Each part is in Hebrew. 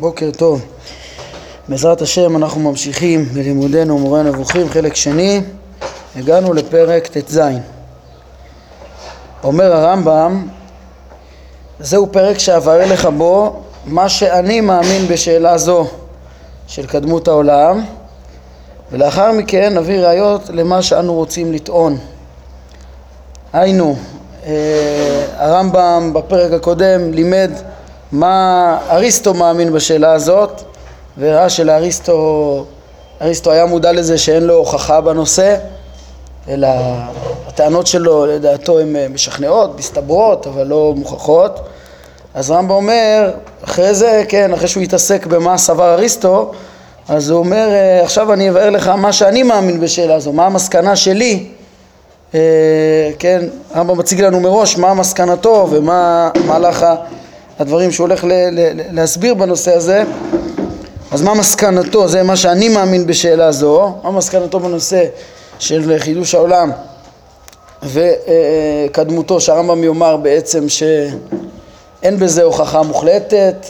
בוקר טוב. בעזרת השם אנחנו ממשיכים בלימודנו מורה הנבוכים, חלק שני. הגענו לפרק ט"ז. אומר הרמב"ם, זהו פרק שאבאר לך בו מה שאני מאמין בשאלה זו של קדמות העולם, ולאחר מכן נביא ראיות למה שאנו רוצים לטעון. היינו, אה, הרמב"ם בפרק הקודם לימד מה אריסטו מאמין בשאלה הזאת וראה שלאריסטו אריסטו היה מודע לזה שאין לו הוכחה בנושא אלא הטענות שלו לדעתו הן משכנעות, מסתברות אבל לא מוכחות. אז רמב"ם אומר אחרי זה, כן, אחרי שהוא התעסק במה סבר אריסטו אז הוא אומר עכשיו אני אבאר לך מה שאני מאמין בשאלה הזו, מה המסקנה שלי כן, הרמב"ם מציג לנו מראש מה מסקנתו ומה מהלך הדברים שהוא הולך ל- ל- להסביר בנושא הזה אז מה מסקנתו, זה מה שאני מאמין בשאלה זו, מה מסקנתו בנושא של חידוש העולם וקדמותו? שהרמב"ם יאמר בעצם שאין בזה הוכחה מוחלטת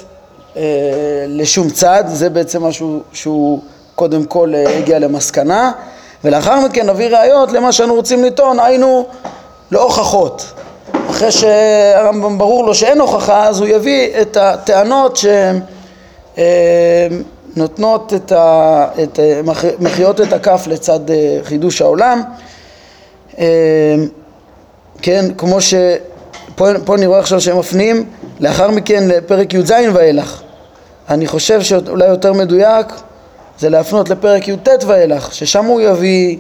לשום צד, זה בעצם משהו שהוא קודם כל הגיע למסקנה. ולאחר מכן נביא ראיות למה שאנו רוצים לטעון, היינו לא הוכחות אחרי שהרמב"ם ברור לו שאין הוכחה אז הוא יביא את הטענות שנותנות את ה... את... מחיאות את הכף לצד חידוש העולם. כן, כמו ש... פה, פה אני רואה עכשיו שהם מפנים לאחר מכן לפרק י"ז ואילך. אני חושב שאולי יותר מדויק זה להפנות לפרק י"ט ואילך ששם הוא יביא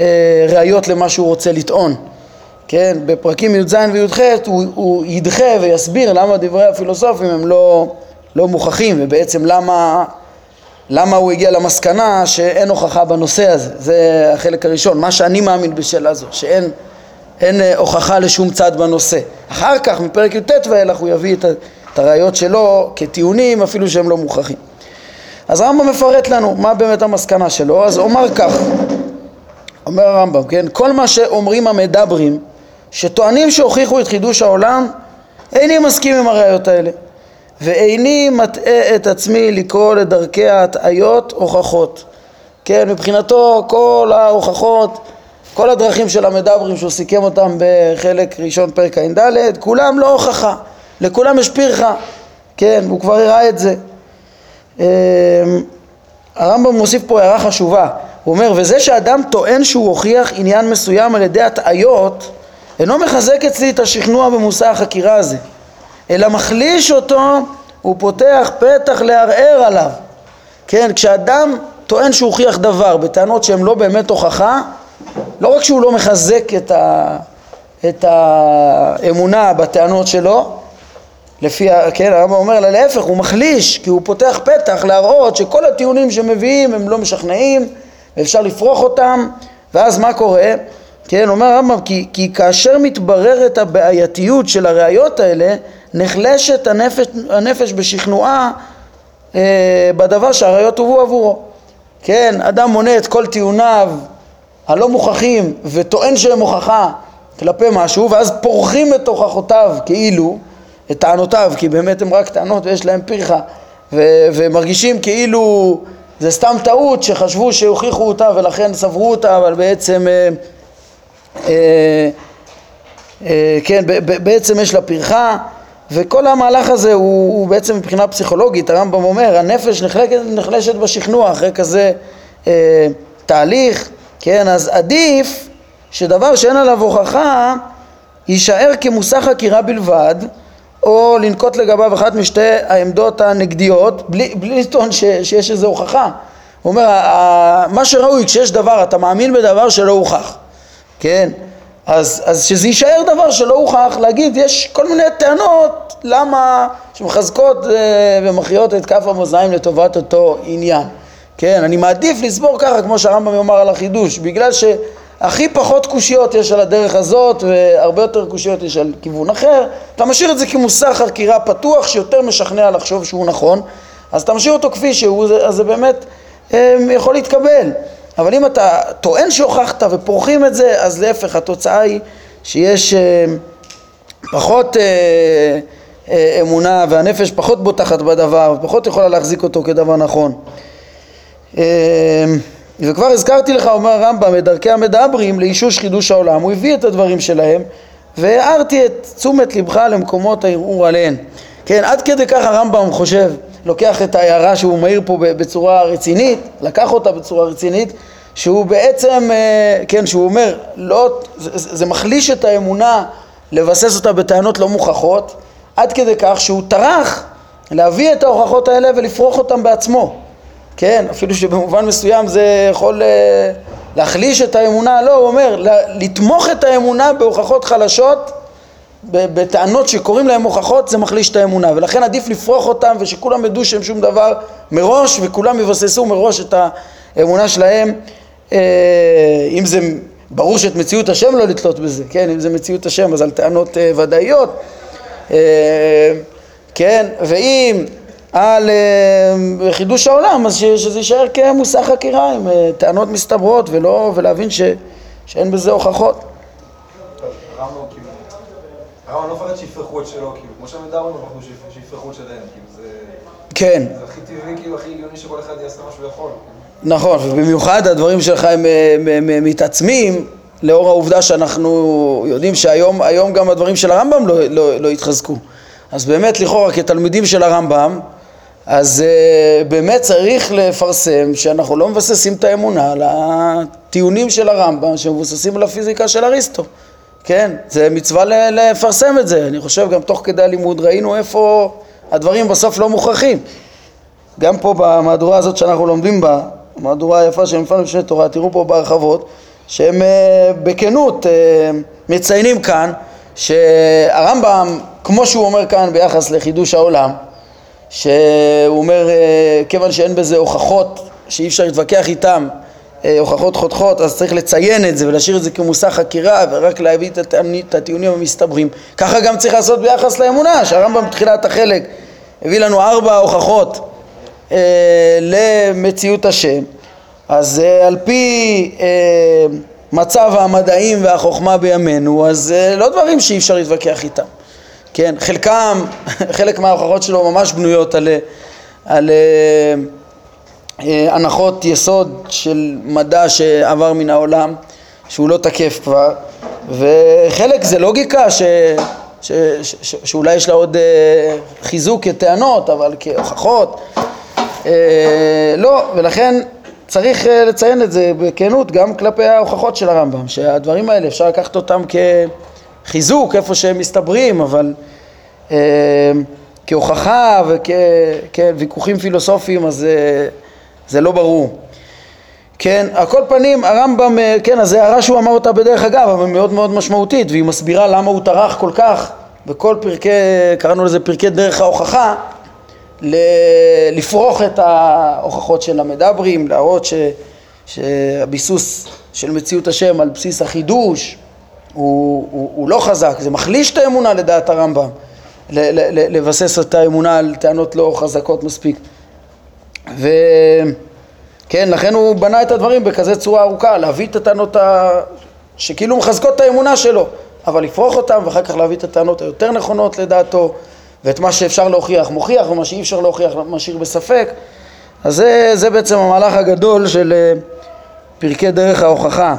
אה, ראיות למה שהוא רוצה לטעון כן, בפרקים י"ז וי"ח הוא, הוא ידחה ויסביר למה דברי הפילוסופים הם לא, לא מוכחים ובעצם למה, למה הוא הגיע למסקנה שאין הוכחה בנושא הזה. זה החלק הראשון, מה שאני מאמין בשאלה זו שאין אין הוכחה לשום צד בנושא. אחר כך מפרק י"ט ואילך הוא יביא את, את הראיות שלו כטיעונים אפילו שהם לא מוכחים. אז הרמב"ם מפרט לנו מה באמת המסקנה שלו. אז אומר כך אומר הרמב"ם כן? כל מה שאומרים המדברים שטוענים שהוכיחו את חידוש העולם איני מסכים עם הראיות האלה ואיני מטעה את עצמי לקרוא לדרכי ההטעיות הוכחות. כן מבחינתו כל ההוכחות כל הדרכים של המדברים שהוא סיכם אותם בחלק ראשון פרק ע"ד כולם לא הוכחה לכולם יש פרחה כן הוא כבר הראה את זה. הרמב"ם מוסיף פה הערה חשובה. הוא אומר וזה שאדם טוען שהוא הוכיח עניין מסוים על ידי הטעיות אינו מחזק אצלי את השכנוע במושא החקירה הזה אלא מחליש אותו ופותח פתח לערער עליו כן כשאדם טוען שהוא הוכיח דבר בטענות שהן לא באמת הוכחה לא רק שהוא לא מחזק את, ה, את האמונה בטענות שלו לפי, כן, הרמב"ם אומר, אלא להפך, הוא מחליש, כי הוא פותח פתח להראות שכל הטיעונים שמביאים הם לא משכנעים ואפשר לפרוח אותם, ואז מה קורה? כן, אומר הרמב"ם, כי, כי כאשר מתבררת הבעייתיות של הראיות האלה, נחלשת הנפש, הנפש בשכנועה אה, בדבר שהראיות הובאו עבורו. כן, אדם מונה את כל טיעוניו הלא מוכחים וטוען שהם הוכחה כלפי משהו, ואז פורחים את הוכחותיו כאילו את טענותיו, כי באמת הן רק טענות ויש להם פרחה ו- ומרגישים כאילו זה סתם טעות שחשבו שהוכיחו אותה ולכן סברו אותה, אבל בעצם אה, כן, ב- בעצם יש לה פרחה וכל המהלך הזה הוא, הוא בעצם מבחינה פסיכולוגית, הרמב"ם אומר, הנפש נחלקת, נחלשת בשכנוע אחרי כזה אה, תהליך, כן, אז עדיף שדבר שאין עליו הוכחה יישאר כמושא חקירה בלבד או לנקוט לגביו אחת משתי העמדות הנגדיות בלי, בלי לטעון ש, שיש איזו הוכחה. הוא אומר, מה שראוי כשיש דבר, אתה מאמין בדבר שלא הוכח, כן? אז, אז שזה יישאר דבר שלא הוכח, להגיד, יש כל מיני טענות למה שמחזקות ומכריעות את כף המאזניים לטובת אותו עניין. כן, אני מעדיף לסבור ככה כמו שהרמב"ם יאמר על החידוש, בגלל ש... הכי פחות קושיות יש על הדרך הזאת והרבה יותר קושיות יש על כיוון אחר אתה משאיר את זה כמושא חקירה פתוח שיותר משכנע לחשוב שהוא נכון אז אתה משאיר אותו כפי שהוא אז זה באמת יכול להתקבל אבל אם אתה טוען שהוכחת ופורחים את זה אז להפך התוצאה היא שיש פחות אה, אמונה והנפש פחות בוטחת בדבר, פחות יכולה להחזיק אותו כדבר נכון. אה, וכבר הזכרתי לך, אומר הרמב"ם, את דרכי המדברים לאישוש חידוש העולם, הוא הביא את הדברים שלהם והערתי את תשומת לבך למקומות הערעור עליהן. כן, עד כדי כך הרמב"ם חושב, לוקח את ההערה שהוא מעיר פה בצורה רצינית, לקח אותה בצורה רצינית, שהוא בעצם, אה, כן, שהוא אומר, לא, זה, זה מחליש את האמונה לבסס אותה בטענות לא מוכחות, עד כדי כך שהוא טרח להביא את ההוכחות האלה ולפרוח אותן בעצמו. כן, אפילו שבמובן מסוים זה יכול אה, להחליש את האמונה, לא, הוא אומר, לתמוך את האמונה בהוכחות חלשות, בטענות שקוראים להם הוכחות, זה מחליש את האמונה, ולכן עדיף לפרוח אותם ושכולם ידעו שהם שום דבר מראש, וכולם יבססו מראש את האמונה שלהם, אה, אם זה ברור שאת מציאות השם לא לתלות בזה, כן, אם זה מציאות השם אז על טענות אה, ודאיות, כן, ואם על חידוש העולם, אז שזה יישאר כמושא חקירה עם טענות מסתברות ולא, ולהבין ש, שאין בזה הוכחות. הרמב"ם לא מפחד שיפרחו את שלו, כאילו, כמו שהמדברים פחדו שיפרחו את שלהם, כאילו, זה... כן. זה הכי טבעי, כאילו, הכי הגיוני שכל אחד יעשה מה שהוא יכול. נכון, ובמיוחד הדברים שלך הם מתעצמים לאור העובדה שאנחנו יודעים שהיום גם הדברים של הרמב"ם לא, לא, לא התחזקו. אז באמת לכאורה כתלמידים של הרמב"ם אז uh, באמת צריך לפרסם שאנחנו לא מבססים את האמונה על הטיעונים של הרמב"ם שמבוססים על הפיזיקה של אריסטו, כן? זה מצווה לפרסם את זה, אני חושב גם תוך כדי הלימוד ראינו איפה הדברים בסוף לא מוכרחים. גם פה במהדורה הזאת שאנחנו לומדים בה, המהדורה היפה של מפעל משנה תורה, תראו פה בהרחבות, שהם uh, בכנות uh, מציינים כאן שהרמב"ם, כמו שהוא אומר כאן ביחס לחידוש העולם, שהוא אומר, אה, כיוון שאין בזה הוכחות שאי אפשר להתווכח איתם, הוכחות חותכות, אז צריך לציין את זה ולהשאיר את זה כמושא חקירה ורק להביא את הטיעונים המסתברים. ככה גם צריך לעשות ביחס לאמונה, שהרמב"ם בתחילת החלק הביא לנו ארבע הוכחות אה, למציאות השם, אז אה, על פי אה, מצב המדעים והחוכמה בימינו, אז אה, לא דברים שאי אפשר להתווכח איתם. כן, חלקם, חלק מההוכחות שלו ממש בנויות על, על אה, אה, הנחות יסוד של מדע שעבר מן העולם, שהוא לא תקף כבר, וחלק זה לוגיקה ש, ש, ש, ש, שאולי יש לה עוד אה, חיזוק כטענות, אבל כהוכחות, אה, לא, ולכן צריך אה, לציין את זה בכנות גם כלפי ההוכחות של הרמב"ם, שהדברים האלה אפשר לקחת אותם כ... חיזוק איפה שהם מסתברים, אבל אה, כהוכחה וכוויכוחים פילוסופיים אז אה, זה לא ברור. כן, על כל פנים הרמב"ם, אה, כן, אז זו הערה שהוא אמר אותה בדרך אגב, אבל מאוד מאוד משמעותית, והיא מסבירה למה הוא טרח כל כך בכל פרקי, קראנו לזה פרקי דרך ההוכחה, לפרוח את ההוכחות של המדברים, להראות ש, שהביסוס של מציאות השם על בסיס החידוש, הוא, הוא, הוא לא חזק, זה מחליש את האמונה לדעת הרמב"ם, לבסס את האמונה על טענות לא חזקות מספיק. וכן, לכן הוא בנה את הדברים בכזה צורה ארוכה, להביא את הטענות ה... שכאילו מחזקות את האמונה שלו, אבל לפרוח אותם ואחר כך להביא את הטענות היותר נכונות לדעתו, ואת מה שאפשר להוכיח מוכיח, ומה שאי אפשר להוכיח משאיר בספק. אז זה, זה בעצם המהלך הגדול של אה, פרקי דרך ההוכחה.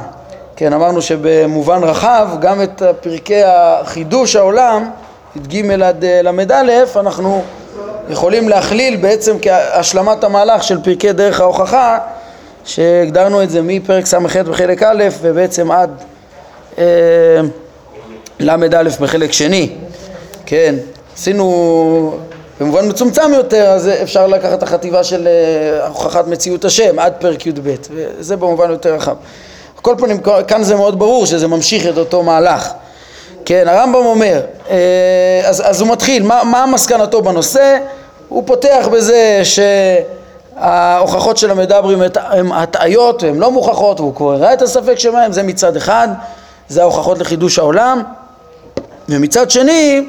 כן, אמרנו שבמובן רחב, גם את פרקי החידוש העולם, י"ג עד ל"א, אנחנו יכולים להכליל בעצם כהשלמת המהלך של פרקי דרך ההוכחה, שהגדרנו את זה מפרק ס"ח בחלק א' ובעצם עד אה, ל"א בחלק שני. כן, עשינו במובן מצומצם יותר, אז אפשר לקחת את החטיבה של אה, הוכחת מציאות השם עד פרק י"ב, וזה במובן יותר רחב. כל פנים, כאן זה מאוד ברור שזה ממשיך את אותו מהלך. כן, הרמב"ם אומר, אה, אז, אז הוא מתחיל, מה, מה מסקנתו בנושא? הוא פותח בזה שההוכחות של המדברים הן הטעיות והן לא מוכחות, והוא כבר הראה את הספק שמהם, זה מצד אחד, זה ההוכחות לחידוש העולם, ומצד שני,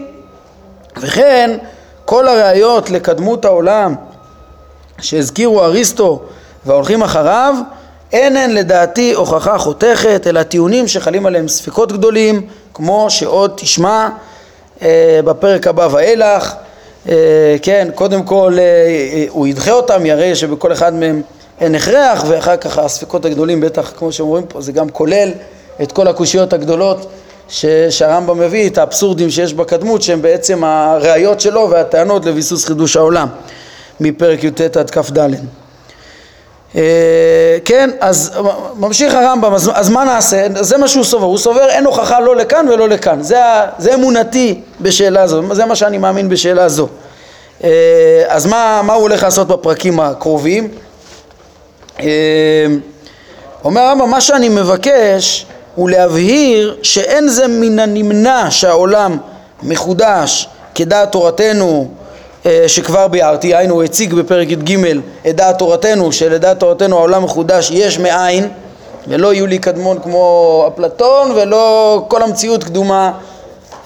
וכן כל הראיות לקדמות העולם שהזכירו אריסטו וההולכים אחריו אין הן לדעתי הוכחה חותכת, אלא טיעונים שחלים עליהם ספקות גדולים, כמו שעוד תשמע אה, בפרק הבא ואילך, כן, קודם כל הוא ידחה אותם, יראה שבכל אחד מהם אין הכרח, ואחר כך הספקות הגדולים בטח, כמו שאומרים פה, זה גם כולל את כל הקושיות הגדולות שהרמב"ם מביא, את האבסורדים שיש בקדמות, שהם בעצם הראיות שלו והטענות לביסוס חידוש העולם, מפרק י"ט עד כ"ד. אה, כן, אז ממשיך הרמב"ם, אז, אז מה נעשה? זה מה שהוא סובר, הוא סובר אין הוכחה לא לכאן ולא לכאן, זה, זה אמונתי בשאלה זו, זה מה שאני מאמין בשאלה זו. אה, אז מה, מה הוא הולך לעשות בפרקים הקרובים? אה, אומר הרמב"ם, מה שאני מבקש הוא להבהיר שאין זה מן הנמנע שהעולם מחודש כדעת תורתנו שכבר ביארתי, היינו הוא הציג בפרק י"ג את דעת תורתנו, שלדעת תורתנו העולם מחודש יש מאין ולא יולי קדמון כמו אפלטון ולא כל המציאות קדומה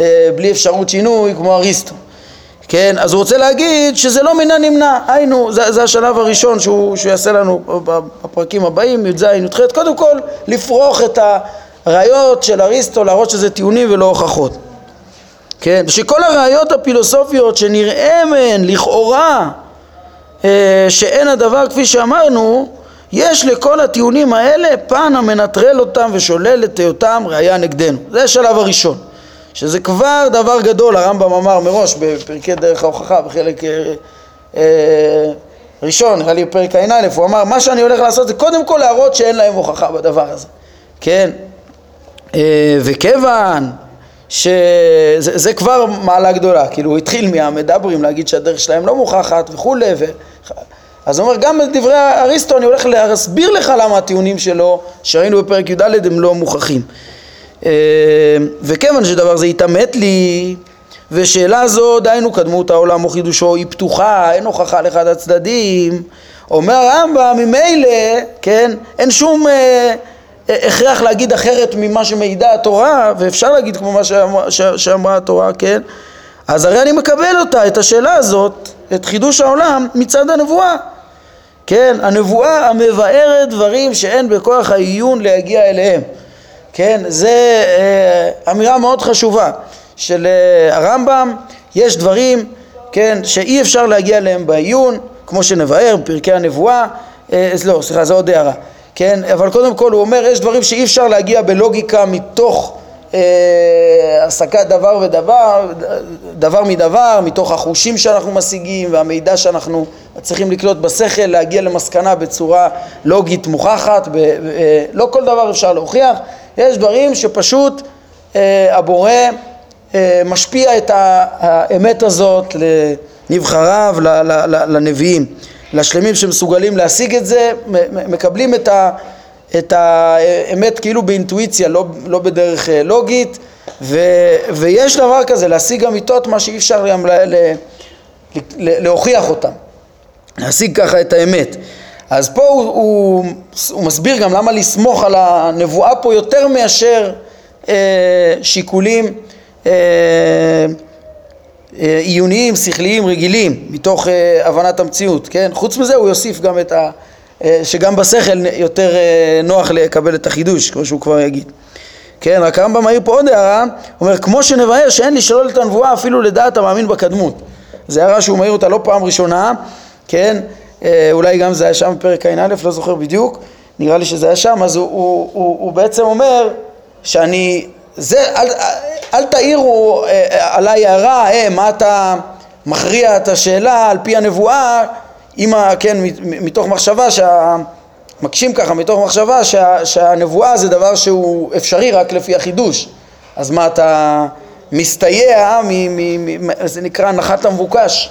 אה, בלי אפשרות שינוי כמו אריסטו. כן, אז הוא רוצה להגיד שזה לא מן הנמנע, היינו, זה, זה השלב הראשון שהוא, שהוא יעשה לנו בפרקים הבאים, י"ז, י"ח, קודם כל לפרוח את הראיות של אריסטו, להראות שזה טיעונים ולא הוכחות. כן, שכל הראיות הפילוסופיות שנראה מהן לכאורה אה, שאין הדבר כפי שאמרנו, יש לכל הטיעונים האלה פן המנטרל אותם ושולל את היותם ראייה נגדנו. זה השלב הראשון. שזה כבר דבר גדול, הרמב"ם אמר מראש בפרקי דרך ההוכחה בחלק אה, אה, ראשון, נראה לי בפרק ע"א, הוא אמר מה שאני הולך לעשות זה קודם כל להראות שאין להם הוכחה בדבר הזה, כן? אה, וכיוון שזה כבר מעלה גדולה, כאילו הוא התחיל מהמדברים להגיד שהדרך שלהם לא מוכחת וכולי, ו... אז הוא אומר גם בדברי אריסטו אני הולך להסביר לך למה הטיעונים שלו שראינו בפרק י"ד הם לא מוכחים. אה, וכיוון שדבר זה התעמת לי ושאלה זו דהיינו קדמות העולם או חידושו היא פתוחה, אין הוכחה לאחד הצדדים אומר הרמב"ם ממילא, כן, אין שום אה, הכרח להגיד אחרת ממה שמעידה התורה, ואפשר להגיד כמו מה שאמרה, שאמרה התורה, כן? אז הרי אני מקבל אותה, את השאלה הזאת, את חידוש העולם, מצד הנבואה. כן, הנבואה המבארת דברים שאין בכוח העיון להגיע אליהם. כן, זה אה, אמירה מאוד חשובה של אה, הרמב"ם, יש דברים, כן, שאי אפשר להגיע אליהם בעיון, כמו שנבאר בפרקי הנבואה, אה, לא, סליחה, זו עוד הערה. כן? אבל קודם כל הוא אומר יש דברים שאי אפשר להגיע בלוגיקה מתוך אה, הסקת דבר ודבר, דבר מדבר, מתוך החושים שאנחנו משיגים והמידע שאנחנו צריכים לקלוט בשכל, להגיע למסקנה בצורה לוגית מוכחת, ב, אה, לא כל דבר אפשר להוכיח, יש דברים שפשוט אה, הבורא אה, משפיע את האמת הזאת לנבחריו, לנביאים. לשלמים שמסוגלים להשיג את זה, מקבלים את, ה, את האמת כאילו באינטואיציה, לא, לא בדרך אה, לוגית, ו, ויש דבר כזה, להשיג אמיתות מה שאי אפשר גם ל, ל, ל, להוכיח אותם, להשיג ככה את האמת. אז פה הוא, הוא, הוא מסביר גם למה לסמוך על הנבואה פה יותר מאשר אה, שיקולים אה, עיוניים, שכליים, רגילים, מתוך אה, הבנת המציאות, כן? חוץ מזה הוא יוסיף גם את ה... אה, שגם בשכל יותר נוח לקבל את החידוש, כמו שהוא כבר יגיד. כן, רק הרמב"ם מעיר פה עוד הערה, הוא אומר, כמו שנבהר שאין לשלול את הנבואה אפילו לדעת המאמין בקדמות. זו הערה שהוא מעיר אותה לא פעם ראשונה, כן? אולי גם זה היה שם בפרק ע"א, לא זוכר בדיוק, נראה לי שזה היה שם, אז הוא, הוא, הוא, הוא בעצם אומר שאני זה, אל, אל תעירו אה, עליי הערה, אה, מה אתה מכריע את השאלה על פי הנבואה, אם, כן, מתוך מחשבה, שה, מקשים ככה, מתוך מחשבה שה, שהנבואה זה דבר שהוא אפשרי רק לפי החידוש. אז מה אתה מסתייע, מ, מ, מ, זה נקרא הנחת המבוקש,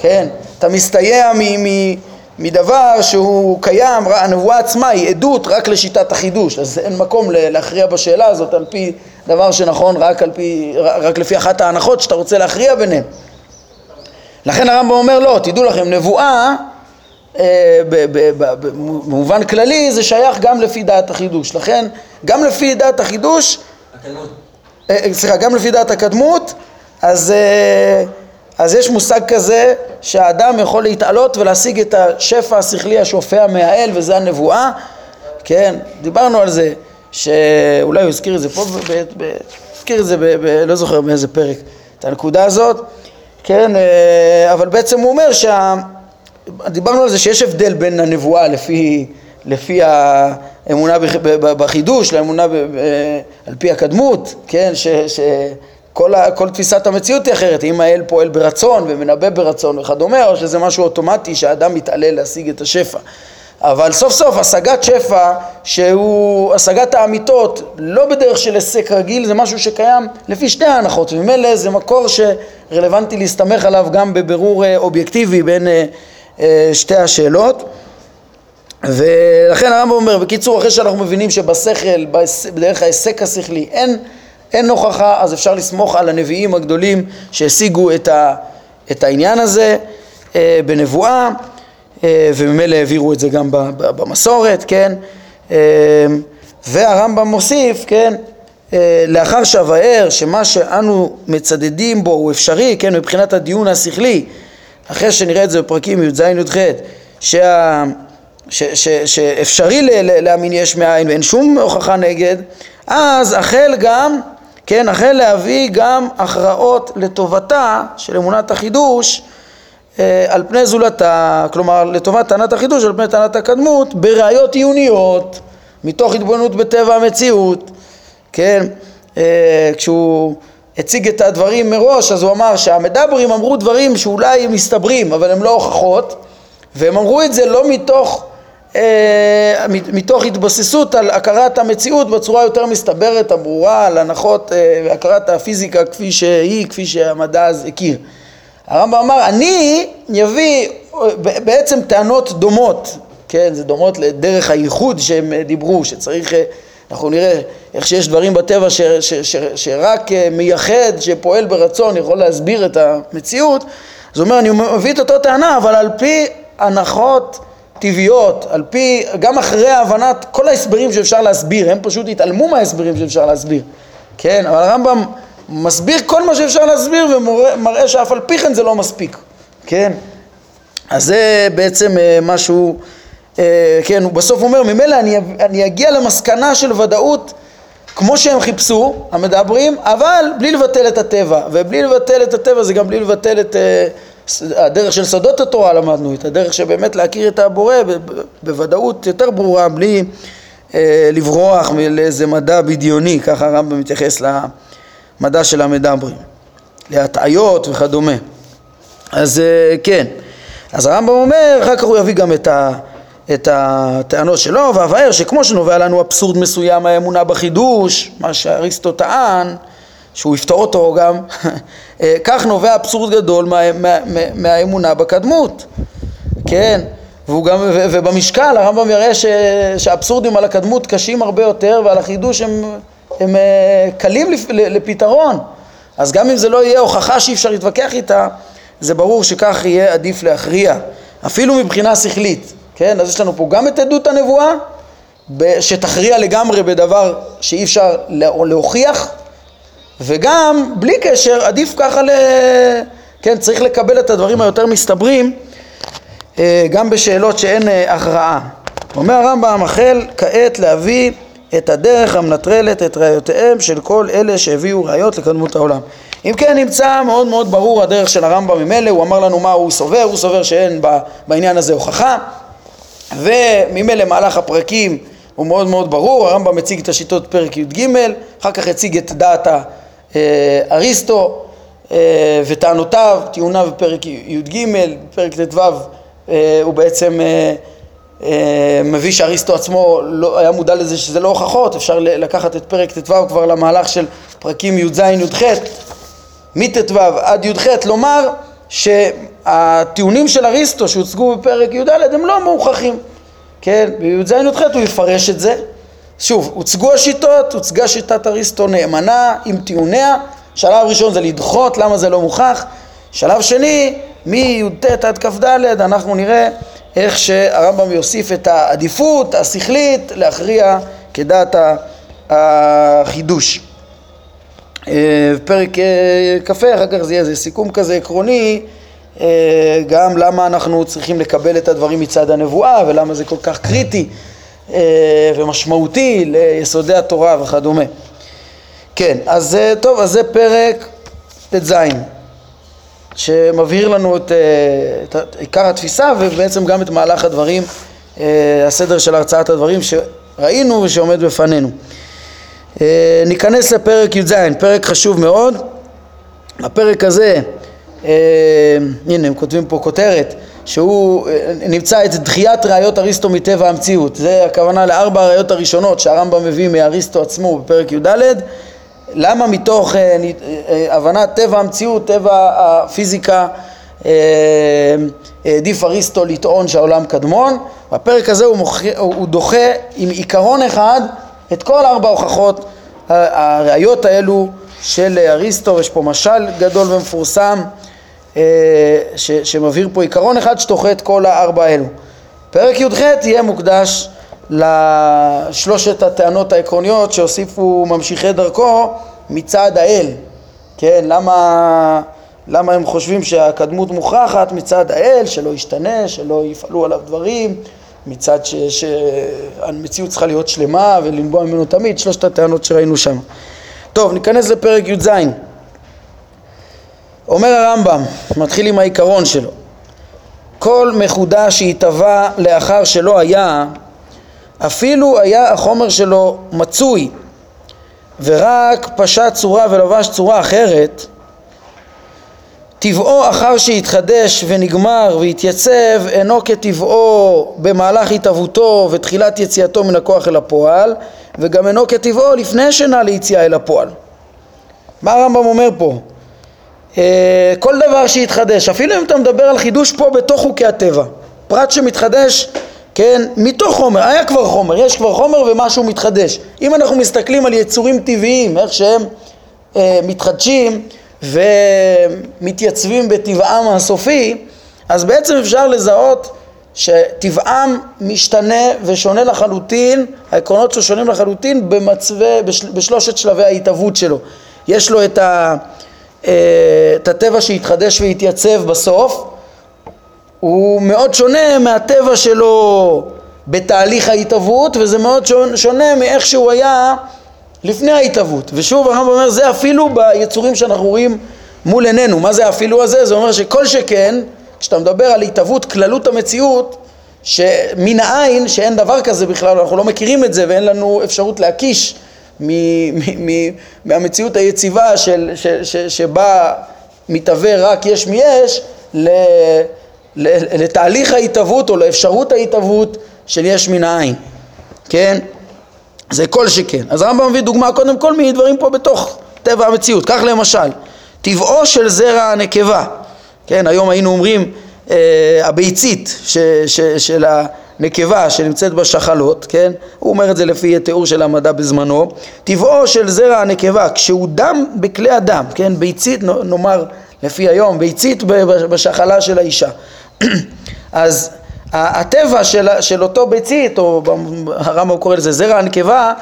כן? אתה מסתייע מ... מ מדבר שהוא קיים, הנבואה עצמה היא עדות רק לשיטת החידוש, אז אין מקום להכריע בשאלה הזאת על פי דבר שנכון רק, על פי, רק לפי אחת ההנחות שאתה רוצה להכריע ביניהן. לכן הרמב"ם אומר לא, תדעו לכם, נבואה אה, במובן כללי זה שייך גם לפי דעת החידוש, לכן גם לפי דעת החידוש, הקדמות. אה, אה, סליחה, גם לפי דעת הקדמות, אז אז יש מושג כזה שהאדם יכול להתעלות ולהשיג את השפע השכלי השופע מהאל וזה הנבואה, כן, דיברנו על זה, שאולי הוא הזכיר את זה פה, הזכיר את זה, ב, ב, לא זוכר באיזה פרק, את הנקודה הזאת, כן, אה, אבל בעצם הוא אומר שה... דיברנו על זה שיש הבדל בין הנבואה לפי, לפי האמונה בחידוש לאמונה ב, על פי הקדמות, כן, ש, שכל ה, כל תפיסת המציאות היא אחרת, אם האל פועל ברצון ומנבא ברצון וכדומה, או שזה משהו אוטומטי שהאדם מתעלל להשיג את השפע. אבל סוף סוף השגת שפע שהוא השגת האמיתות לא בדרך של היסק רגיל זה משהו שקיים לפי שתי ההנחות וממילא זה מקור שרלוונטי להסתמך עליו גם בבירור אה, אובייקטיבי בין אה, אה, שתי השאלות. ולכן הרמב"ם אומר בקיצור אחרי שאנחנו מבינים שבשכל בדרך ההיסק השכלי אין, אין הוכחה אז אפשר לסמוך על הנביאים הגדולים שהשיגו את, ה, את העניין הזה בנבואה. אה, וממילא העבירו את זה גם במסורת, כן? אה, והרמב"ם מוסיף, כן? אה, לאחר שאבאר שמה שאנו מצדדים בו הוא אפשרי, כן? מבחינת הדיון השכלי, אחרי שנראה את זה בפרקים י"ז-י"ח, שה... ש, ש, שאפשרי ל, להאמין יש מאין ואין שום הוכחה נגד, אז החל גם, כן, החל להביא גם הכרעות לטובתה של אמונת החידוש אה, על פני זולתה, כלומר לטובת טענת החידוש על פני טענת הקדמות, בראיות עיוניות, מתוך התבוננות בטבע המציאות, כן, אה, כשהוא הציג את הדברים מראש אז הוא אמר שהמדברים אמרו דברים שאולי מסתברים אבל הם לא הוכחות והם אמרו את זה לא מתוך, אה, מתוך התבססות על הכרת המציאות בצורה יותר מסתברת, הברורה, על הנחות אה, הכרת הפיזיקה כפי שהיא, כפי שהמדע אז הכיר הרמב"ם אמר, אני אביא בעצם טענות דומות, כן, זה דומות לדרך הייחוד שהם דיברו, שצריך, אנחנו נראה איך שיש דברים בטבע ש, ש, ש, שרק מייחד, שפועל ברצון, יכול להסביר את המציאות, הוא אומר, אני מביא את אותו טענה, אבל על פי הנחות טבעיות, על פי, גם אחרי הבנת כל ההסברים שאפשר להסביר, הם פשוט התעלמו מההסברים שאפשר להסביר, כן, אבל הרמב"ם מסביר כל מה שאפשר להסביר ומראה שאף על פי כן זה לא מספיק, כן? אז זה בעצם אה, משהו, אה, כן, הוא בסוף אומר, ממילא אני, אני אגיע למסקנה של ודאות כמו שהם חיפשו, המדברים, אבל בלי לבטל את הטבע, ובלי לבטל את הטבע זה גם בלי לבטל את אה, הדרך של סודות התורה למדנו, את הדרך שבאמת להכיר את הבורא בוודאות יותר ברורה, בלי לברוח לאיזה מדע בדיוני, ככה הרמב"ם מתייחס ל... לה... מדע של המדברים, להטעיות וכדומה. אז אה, כן, אז הרמב"ם אומר, אחר כך הוא יביא גם את, ה, את הטענות שלו, ואבאר שכמו שנובע לנו אבסורד מסוים מהאמונה בחידוש, מה שאריסטו טען, שהוא יפתור אותו גם, אה, כך נובע אבסורד גדול מה, מה, מה, מהאמונה בקדמות, כן? והוא גם, ו, ובמשקל הרמב"ם יראה שהאבסורדים על הקדמות קשים הרבה יותר ועל החידוש הם הם אה, קלים לפתרון. אז גם אם זה לא יהיה הוכחה שאי אפשר להתווכח איתה, זה ברור שכך יהיה עדיף להכריע, אפילו מבחינה שכלית, כן? אז יש לנו פה גם את עדות הנבואה, שתכריע לגמרי בדבר שאי אפשר להוכיח, וגם, בלי קשר, עדיף ככה ל... כן, צריך לקבל את הדברים היותר מסתברים אה, גם בשאלות שאין אה, הכרעה. אומר הרמב"ם, החל כעת להביא את הדרך המנטרלת את ראיותיהם של כל אלה שהביאו ראיות לקדמות העולם. אם כן נמצא מאוד מאוד ברור הדרך של הרמב"ם ממילא, הוא אמר לנו מה הוא סובר, הוא סובר שאין בעניין הזה הוכחה וממילא מהלך הפרקים הוא מאוד מאוד ברור, הרמב"ם מציג את השיטות פרק י"ג, אחר כך הציג את דעת אריסטו אה, וטענותיו, טיעוניו בפרק י"ג, פרק ט"ו אה, הוא בעצם אה, אה, מביא שאריסטו עצמו לא, היה מודע לזה שזה לא הוכחות, אפשר לקחת את פרק ט"ו כבר למהלך של פרקים י"ז-י"ח, מט"ו עד י"ח, לומר שהטיעונים של אריסטו שהוצגו בפרק י"ד הם לא מוכחים, כן, בי"ז-י"ח הוא יפרש את זה, שוב, הוצגו השיטות, הוצגה שיטת אריסטו נאמנה עם טיעוניה, שלב ראשון זה לדחות למה זה לא מוכח, שלב שני, מי"ט עד כ"ד אנחנו נראה איך שהרמב"ם יוסיף את העדיפות השכלית להכריע כדעת החידוש. אה, פרק אה, כ"ה, אחר כך זה יהיה איזה סיכום כזה עקרוני, אה, גם למה אנחנו צריכים לקבל את הדברים מצד הנבואה ולמה זה כל כך קריטי ומשמעותי ליסודי התורה וכדומה. כן, אז טוב, אז זה פרק ט"ז, שמבהיר לנו את, אה, את עיקר התפיסה ובעצם גם את מהלך הדברים, אה, הסדר של הרצאת הדברים שראינו ושעומד בפנינו. אה, ניכנס לפרק י"ז, פרק חשוב מאוד. הפרק הזה, הנה הם כותבים פה כותרת, שהוא נמצא את דחיית ראיות אריסטו מטבע המציאות. זה הכוונה לארבע הראיות הראשונות שהרמב"ם מביא מאריסטו עצמו בפרק י"ד. למה מתוך אה, אה, הבנת טבע המציאות, טבע הפיזיקה, העדיף אה, אריסטו לטעון שהעולם קדמון. בפרק הזה הוא, מוכ... הוא דוחה עם עיקרון אחד את כל ארבע הוכחות הראיות האלו של אריסטו, יש פה משל גדול ומפורסם ש... שמבהיר פה עיקרון אחד שדוחה את כל הארבע האלו. פרק י"ח יהיה מוקדש לשלושת הטענות העקרוניות שהוסיפו ממשיכי דרכו מצד האל, כן, למה, למה הם חושבים שהקדמות מוכרחת מצד האל, שלא ישתנה, שלא יפעלו עליו דברים, מצד שהמציאות צריכה להיות שלמה ולנבוע ממנו תמיד, שלושת הטענות שראינו שם. טוב, ניכנס לפרק י"ז. אומר הרמב"ם, מתחיל עם העיקרון שלו, כל מחודש שהתהווה לאחר שלא היה אפילו היה החומר שלו מצוי ורק פשט צורה ולבש צורה אחרת, טבעו אחר שהתחדש ונגמר והתייצב אינו כטבעו במהלך התהוותו ותחילת יציאתו מן הכוח אל הפועל וגם אינו כטבעו לפני שנה ליציאה אל הפועל. מה הרמב"ם אומר פה? אה, כל דבר שהתחדש, אפילו אם אתה מדבר על חידוש פה בתוך חוקי הטבע, פרט שמתחדש כן, מתוך חומר, היה כבר חומר, יש כבר חומר ומשהו מתחדש. אם אנחנו מסתכלים על יצורים טבעיים, איך שהם אה, מתחדשים ומתייצבים בטבעם הסופי, אז בעצם אפשר לזהות שטבעם משתנה ושונה לחלוטין, העקרונות שלו שונים לחלוטין במצווה, בשל, בשלושת שלבי ההתהוות שלו. יש לו את, ה, אה, את הטבע שהתחדש והתייצב בסוף, הוא מאוד שונה מהטבע שלו בתהליך ההתהוות וזה מאוד שונה מאיך שהוא היה לפני ההתהוות ושוב הרמב"ם אומר זה אפילו ביצורים שאנחנו רואים מול עינינו מה זה אפילו הזה? זה אומר שכל שכן כשאתה מדבר על התהוות כללות המציאות שמן העין שאין דבר כזה בכלל אנחנו לא מכירים את זה ואין לנו אפשרות להקיש מ- מ- מהמציאות היציבה של, ש- ש- שבה מתהווה רק יש מיש ל- לתהליך ההתהוות או לאפשרות ההתהוות של יש מן העין, כן? זה כל שכן. אז הרמב"ם מביא דוגמה קודם כל מדברים פה בתוך טבע המציאות. כך למשל, טבעו של זרע הנקבה, כן? היום היינו אומרים אה, הביצית ש, ש, של הנקבה שנמצאת בשחלות, כן? הוא אומר את זה לפי תיאור של המדע בזמנו. טבעו של זרע הנקבה, כשהוא דם בכלי הדם, כן? ביצית נאמר לפי היום, ביצית בשחלה של האישה. אז הטבע של, של אותו ביצית, או הרמב"ם קורא לזה זרע הנקבה,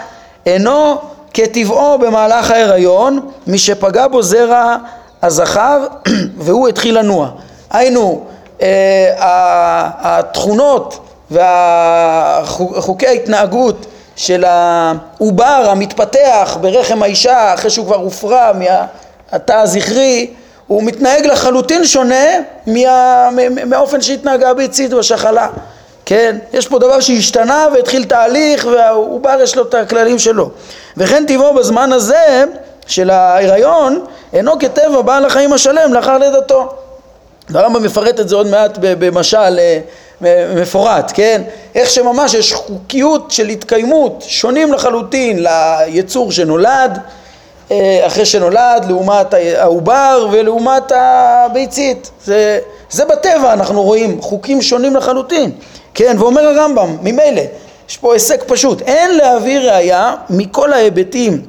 אינו כטבעו במהלך ההיריון, משפגע בו זרע הזכר והוא התחיל לנוע. היינו, אה, התכונות וחוקי ההתנהגות של העובר המתפתח ברחם האישה אחרי שהוא כבר הופרע מהתא הזכרי הוא מתנהג לחלוטין שונה מה, מהאופן שהתנהגה הביצית בשחלה, כן? יש פה דבר שהשתנה והתחיל תהליך והעובר יש לו את הכללים שלו. וכן טבעו בזמן הזה של ההיריון אינו כטבע בעל החיים השלם לאחר לידתו. והרמב"ם מפרט את זה עוד מעט במשל אה, מפורט, כן? איך שממש יש חוקיות של התקיימות שונים לחלוטין ליצור שנולד אחרי שנולד, לעומת העובר ולעומת הביצית. זה, זה בטבע אנחנו רואים חוקים שונים לחלוטין. כן, ואומר הרמב"ם, ממילא, יש פה היסק פשוט, אין להביא ראייה מכל ההיבטים,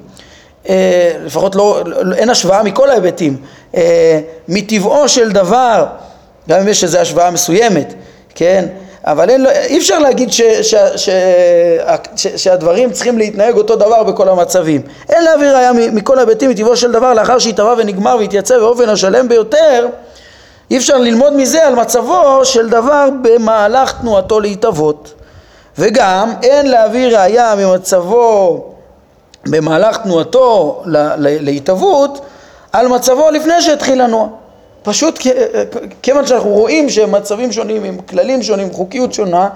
אה, לפחות לא, אין השוואה מכל ההיבטים, אה, מטבעו של דבר, גם אם יש איזו השוואה מסוימת, כן, אבל אין, אי אפשר להגיד ש, ש, ש, ש, שהדברים צריכים להתנהג אותו דבר בכל המצבים. אין להביא ראיה מכל ההיבטים מטבעו של דבר לאחר שהתהווה ונגמר והתייצב באופן השלם ביותר אי אפשר ללמוד מזה על מצבו של דבר במהלך תנועתו להתהוות וגם אין להביא ראיה ממצבו במהלך תנועתו להתהוות על מצבו לפני שהתחיל לנוע. פשוט כיוון שאנחנו רואים שהם מצבים שונים עם כללים שונים, חוקיות שונה,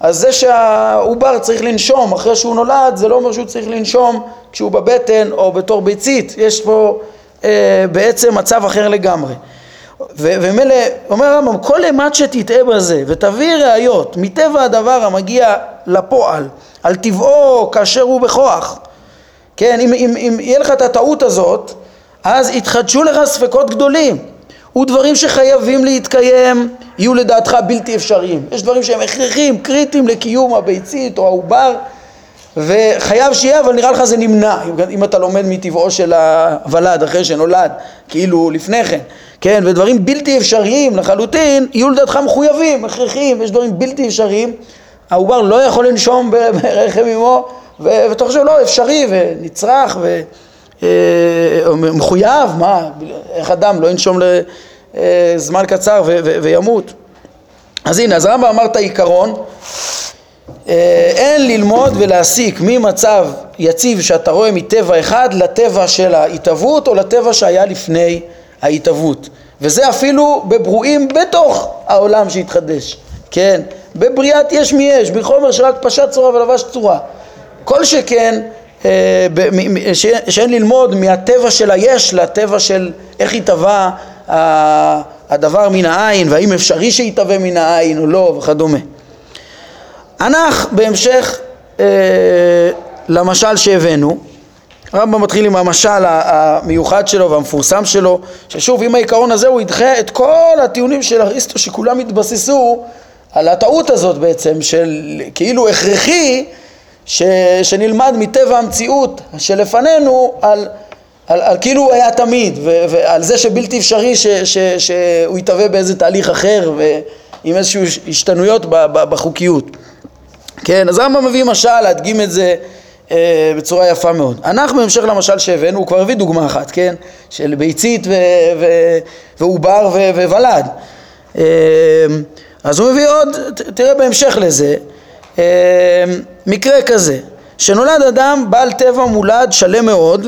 אז זה שהעובר צריך לנשום אחרי שהוא נולד, זה לא אומר שהוא צריך לנשום כשהוא בבטן או בתור ביצית, יש פה אה, בעצם מצב אחר לגמרי. ומילא, אומר הרמב"ם, כל אימת שתטעה בזה ותביא ראיות מטבע הדבר המגיע לפועל, על טבעו כאשר הוא בכוח, כן, אם, אם, אם יהיה לך את הטעות הזאת, אז יתחדשו לך ספקות גדולים. ודברים שחייבים להתקיים יהיו לדעתך בלתי אפשריים. יש דברים שהם הכרחיים, קריטיים לקיום הביצית או העובר וחייב שיהיה, אבל נראה לך זה נמנע, אם אתה לומד מטבעו של הוולד אחרי שנולד, כאילו לפני כן, כן, ודברים בלתי אפשריים לחלוטין, יהיו לדעתך מחויבים, הכרחיים, יש דברים בלתי אפשריים, העובר לא יכול לנשום ברחם אמו, ואתה חושב לא, אפשרי ונצרך ומחויב, מה, איך אדם לא ינשום לזמן קצר וימות. אז הנה, אז הרמב"ם אמר את העיקרון אה, אין ללמוד ולהסיק ממצב יציב שאתה רואה מטבע אחד לטבע של ההתהוות או לטבע שהיה לפני ההתהוות. וזה אפילו בברואים בתוך העולם שהתחדש. כן, בבריאת יש מי יש, בחומר שרק פשט צורה ולבש צורה. כל שכן אה, שאין ללמוד מהטבע של היש לטבע של איך התהווה הדבר מן העין והאם אפשרי שיתהווה מן העין או לא וכדומה. הנח בהמשך אה, למשל שהבאנו, הרמב"ם מתחיל עם המשל המיוחד שלו והמפורסם שלו, ששוב עם העיקרון הזה הוא ידחה את כל הטיעונים של אריסטו שכולם התבססו על הטעות הזאת בעצם של כאילו הכרחי ש, שנלמד מטבע המציאות שלפנינו על, על, על כאילו הוא היה תמיד ו, ועל זה שבלתי אפשרי ש, ש, שהוא יתהווה באיזה תהליך אחר ועם איזשהו השתנויות בחוקיות כן, אז רמב"ם מביא משל להדגים את זה אה, בצורה יפה מאוד. אנחנו בהמשך למשל שהבאנו, הוא כבר הביא דוגמה אחת, כן? של ביצית ו- ו- ועובר ו- וולד. אה, אז הוא מביא עוד, ת- תראה בהמשך לזה, אה, מקרה כזה, שנולד אדם בעל טבע מולד שלם מאוד,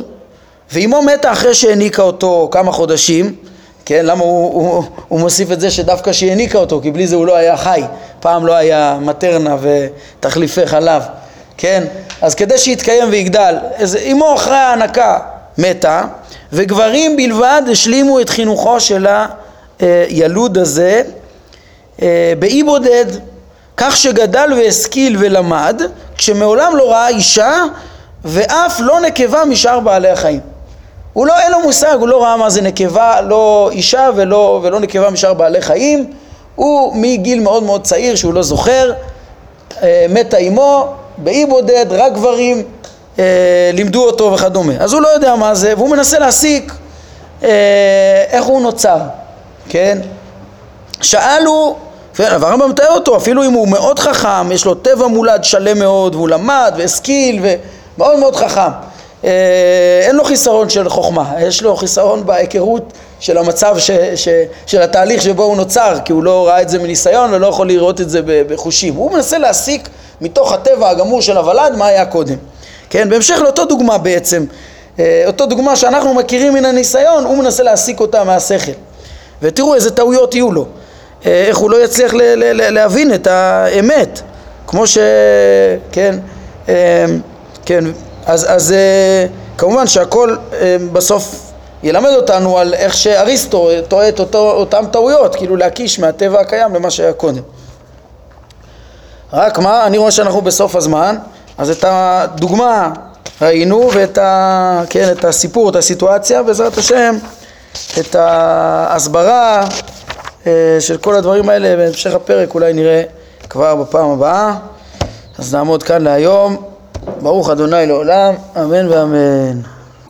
ואימו מתה אחרי שהעניקה אותו כמה חודשים, כן? למה הוא, הוא, הוא מוסיף את זה שדווקא שהיא העניקה אותו? כי בלי זה הוא לא היה חי. פעם לא היה מטרנה ותחליפי חלב, כן? אז כדי שיתקיים ויגדל, אז אמו אחרי ההנקה מתה, וגברים בלבד השלימו את חינוכו של הילוד הזה אה, באי בודד, כך שגדל והשכיל ולמד, כשמעולם לא ראה אישה ואף לא נקבה משאר בעלי החיים. הוא לא, אין לו מושג, הוא לא ראה מה זה נקבה, לא אישה ולא, ולא נקבה משאר בעלי חיים, הוא מגיל מאוד מאוד צעיר שהוא לא זוכר, אה, מתה אימו, באי בודד, רק גברים אה, לימדו אותו וכדומה. אז הוא לא יודע מה זה, והוא מנסה להסיק אה, איך הוא נוצר, כן? שאלו, והרמב"ם מתאר אותו, אפילו אם הוא מאוד חכם, יש לו טבע מולד שלם מאוד, והוא למד והשכיל ומאוד מאוד חכם. אין לו חיסרון של חוכמה, יש לו חיסרון בהיכרות של המצב, ש, ש, של התהליך שבו הוא נוצר, כי הוא לא ראה את זה מניסיון ולא יכול לראות את זה בחושים. הוא מנסה להסיק מתוך הטבע הגמור של הוולד מה היה קודם. כן, בהמשך לאותו דוגמה בעצם, אה, אותו דוגמה שאנחנו מכירים מן הניסיון, הוא מנסה להסיק אותה מהשכל. ותראו איזה טעויות יהיו לו, אה, איך הוא לא יצליח להבין את האמת, כמו ש... כן, אה, כן, אז, אז כמובן שהכל בסוף ילמד אותנו על איך שאריסטו טועה את אותם טעויות, כאילו להקיש מהטבע הקיים למה שהיה קודם. רק מה, אני רואה שאנחנו בסוף הזמן, אז את הדוגמה ראינו ואת ה, כן, את הסיפור, את הסיטואציה, בעזרת השם, את ההסברה אה, של כל הדברים האלה בהמשך הפרק אולי נראה כבר בפעם הבאה. אז נעמוד כאן להיום. ברוך אדוני לעולם, אמן ואמן.